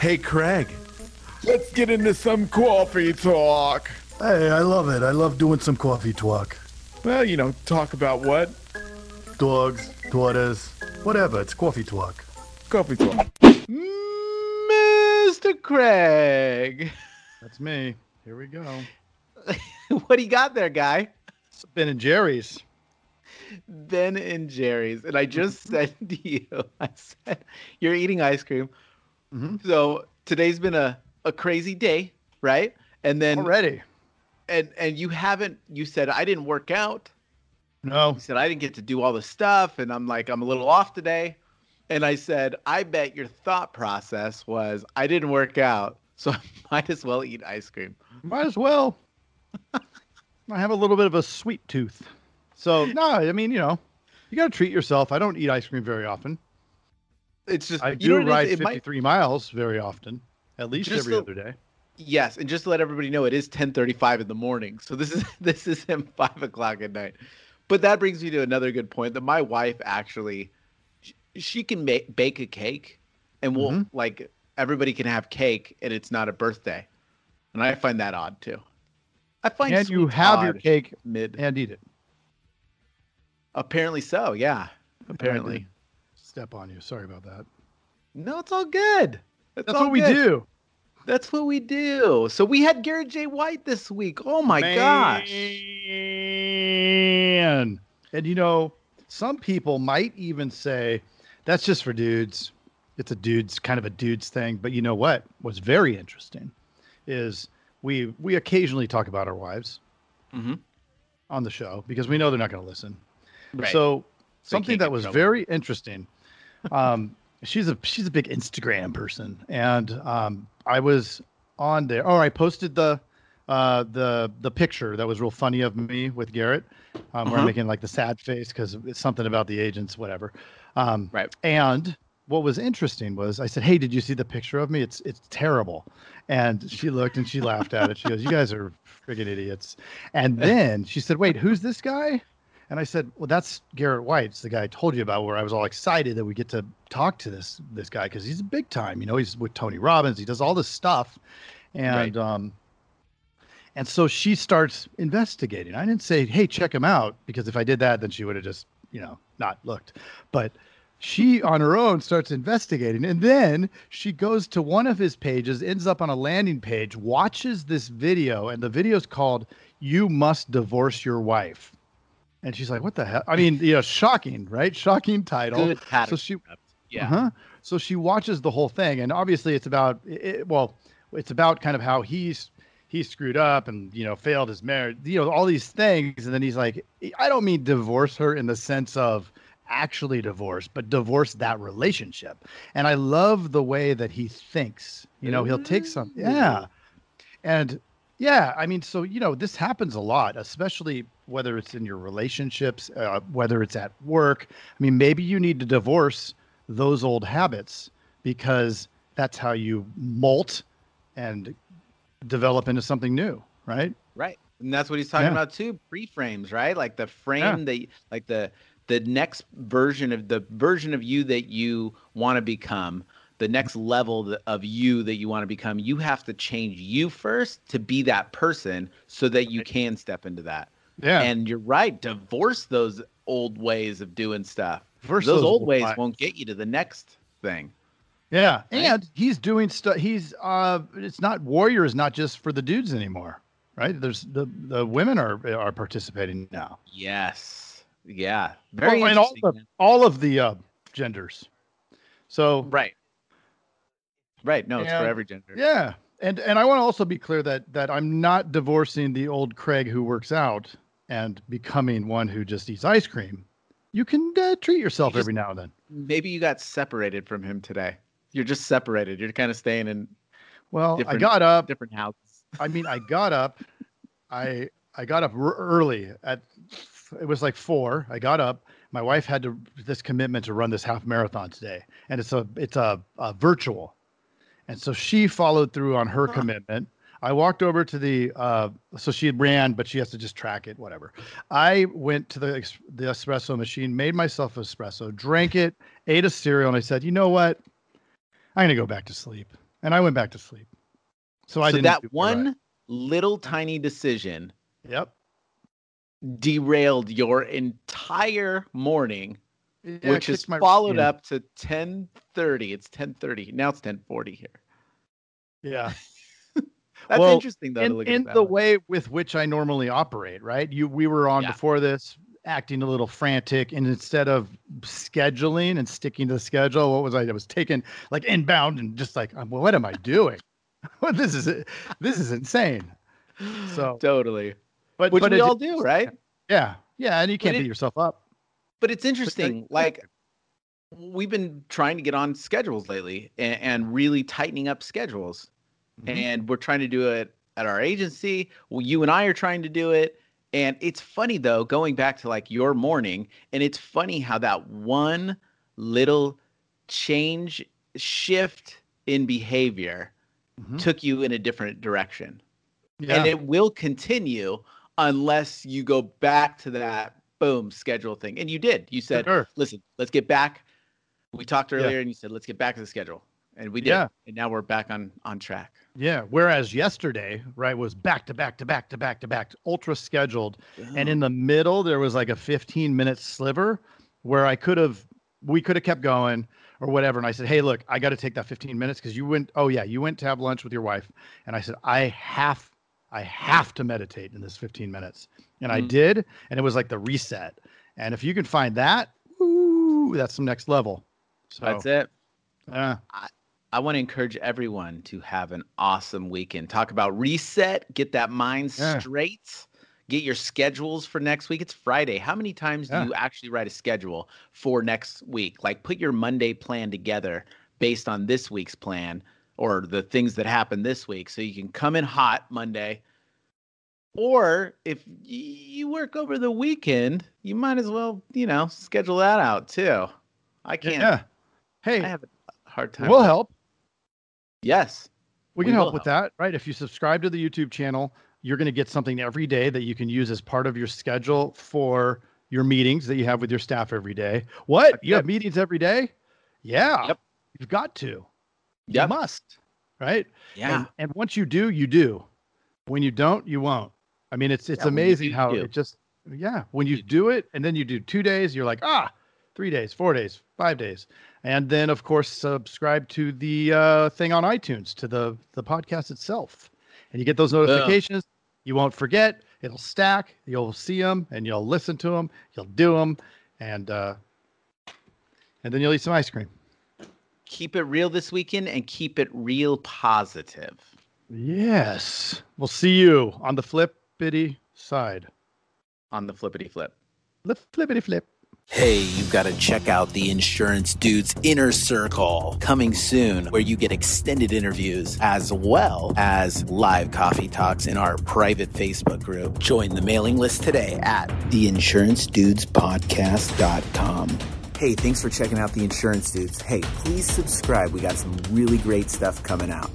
Hey, Craig, let's get into some coffee talk. Hey, I love it. I love doing some coffee talk. Well, you know, talk about what? Dogs, daughters, whatever. It's coffee talk. Coffee talk. Mr. Craig. That's me. Here we go. what do you got there, guy? It's Ben and Jerry's. Ben and Jerry's. And I just said to you, I said, you're eating ice cream. Mhm. So today's been a, a crazy day, right? And then Already. and and you haven't you said I didn't work out. No. You said I didn't get to do all the stuff and I'm like I'm a little off today. And I said, I bet your thought process was I didn't work out, so I might as well eat ice cream. Might as well. I have a little bit of a sweet tooth. So, no, I mean, you know, you got to treat yourself. I don't eat ice cream very often. It's just I you do know what it is? ride It might- 53 miles very often, at least Just every the- other day. Yes, and just to let everybody know, it is 10:35 in the morning, so this is this is him five o'clock at night. But that brings me to another good point that my wife actually, sh- she can make bake a cake, and we'll Mhm. like everybody can have cake, and it's not a birthday, and I find that odd too. I find And you have your cake mid. and eat it. Apparently so, yeah. Apparently, Step on you. Sorry about that. no, it's all good. It's That's all what we do. That's what we do. So we had Garrett J. White this week. Oh my gosh. Man. And you know, some people might even say that's just for dudes. It's a dude's kind of a dude's thing. But you know what? What's very interesting is we we occasionally talk about our wives Mhm. on the show because we know they're not going to listen. Right. So So something that was trouble. very interesting. Um, she's a she's a big Instagram person, and um, I was on there. Oh, I posted the uh, the the picture that was real funny of me with Garrett, um, where Uh-huh. I'm making like the sad face because it's something about the agents, whatever. Um, Right. And what was interesting was I said, "Hey, did you see the picture of me? It's it's terrible." And she looked and she laughed at it. She goes, "You guys are friggin' idiots." And then she said, "Wait, who's this guy?" And I said, "Well, that's Garrett White. It's the guy I told you about. Where I was all excited that we get to talk to this this guy because he's a big time. You know, he's with Tony Robbins. He does all this stuff, and Right. um, and so she starts investigating. I didn't say, "Hey, check him out," because if I did that, then she would have just you know not looked. But she on her own starts investigating, and then she goes to one of his pages, ends up on a landing page, watches this video, and the video is called "You Must Divorce Your Wife." And she's like, "What the hell?" I mean, you know, shocking, right? Shocking title. Good. So she, yeah. uh-huh. So she watches the whole thing, and obviously, it's about it, well, it's about kind of how he's he screwed up and you know failed his marriage, you know, all these things, and then he's like, I don't mean divorce her in the sense of actually divorce, but divorce that relationship. And I love the way that he thinks. You know, he'll take some, yeah, and yeah, I mean, so you know, this happens a lot, especially whether it's in your relationships, uh, whether it's at work. I mean, maybe you need to divorce those old habits because that's how you molt and develop into something new, right? Right. And that's what he's talking Yeah. about too. Pre-frames, right? Like the frame that like the the next version of the version of you that you want to become, the next level of you that you want to become, you have to change you first to be that person so that you can step into that. Yeah. And you're right, divorce those old ways of doing stuff. Versus those, old old ways won't get you to the next thing. Yeah, Right? and he's doing stuff. He's uh, it's not warrior is not just for the dudes anymore, right? There's the the women are are participating now. Yes. Yeah. Very Oh, and all the man. all of the uh, genders. So Right. Right. No, it's for every gender. yeah, and and I want to also be clear that that I'm not divorcing the old Craig who works out and becoming one who just eats ice cream. You can uh, treat yourself just- every now and then. Maybe you got separated from him today. You're just separated. You're kind of staying in Well, I got up. different houses. I mean, I got up. I I got up r- early at it was like four. I got up. My wife had to this commitment to run this half marathon today, and it's a it's a, a virtual, and so she followed through on her Huh. commitment. I walked over to the uh, so she ran, but she has to just track it, whatever. I went to the the espresso machine, made myself espresso, drank it, ate a cereal, and I said, you know what? I'm gonna go back to sleep. and I went back to sleep. So I so didn't. that one right. little tiny decision Yep. derailed your entire morning, Yeah, which is my- followed yeah. up to 10:30. It's 10:30. Now it's 10:40 here. Yeah. That's Well, interesting though. in, in the way. way with which I normally operate, right? You we were on Yeah. before this acting a little frantic and instead of scheduling and sticking to the schedule, what was I? I was taking like inbound and just like, um, well, what am I doing? This is this is insane. So, totally, but which but we it all do, right? Yeah, yeah, and you can't beat yourself up. But it's interesting. yeah. Like we've been trying to get on schedules lately and, and really tightening up schedules, Mhm. and we're trying to do it at our agency. Well, you and I are trying to do it. And it's funny though, going back to like your morning, and it's funny how that one little change shift in behavior Mhm. took you in a different direction. Yeah, And it will continue unless you go back to that boom schedule thing. And you did. You said, Sure. listen, let's get back. We talked Yeah. earlier and you said, let's get back to the schedule. And we did. Yeah. And now we're back on on track. yeah. Whereas yesterday, right, was back to back to back to back to back, ultra scheduled. and in the middle there was like a 15 minute sliver where i could have we could have kept going or whatever and i said hey look i got to take that 15 minutes because you went oh yeah you went to have lunch with your wife and i said i have i have to meditate in this 15 minutes and i Mhm. did and it was like the reset and if you can find that ooh, that's some next level so That's it. yeah I want to encourage everyone to have an awesome weekend. Talk about reset, get that mind Yeah. straight, get your schedules for next week. It's Friday. How many times Yeah. do you actually write a schedule for next week? Like put your Monday plan together based on this week's plan or the things that happened this week so you can come in hot Monday. Or if you work over the weekend, you might as well, you know, schedule that out too. I can't. yeah hey I have a hard time. we'll help Yes. We We can help with that, right? If you subscribe to the YouTube channel, you're going to get something every day that you can use as part of your schedule for your meetings that you have with your staff every day. What? You have meetings every day? Yeah. Yep. You've got to. You must, right? Yeah. And, and once you do, you do. When you don't, you won't. I mean, it's it's Yeah, amazing do, how it just yeah, when you do it and then you do 2 days, you're like, "Ah, 3 days, 4 days, 5 days." And then of course subscribe to the uh, thing on iTunes to the the podcast itself. And you get those notifications. You won't forget. It'll stack. You'll see them and you'll listen to them. You'll do them and uh and then you'll eat some ice cream. Keep it real this weekend and keep it real positive. Yes. We'll see you on the flippity side. on the flippity flip. The flippity flip. Hey, you've got to check out the Insurance Dudes Inner Circle coming soon, where you get extended interviews as well as live coffee talks in our private Facebook group. Join the mailing list today at theinsurancedudespodcast.com. Hey, thanks for checking out the Insurance Dudes. Hey, please subscribe. We got some really great stuff coming out.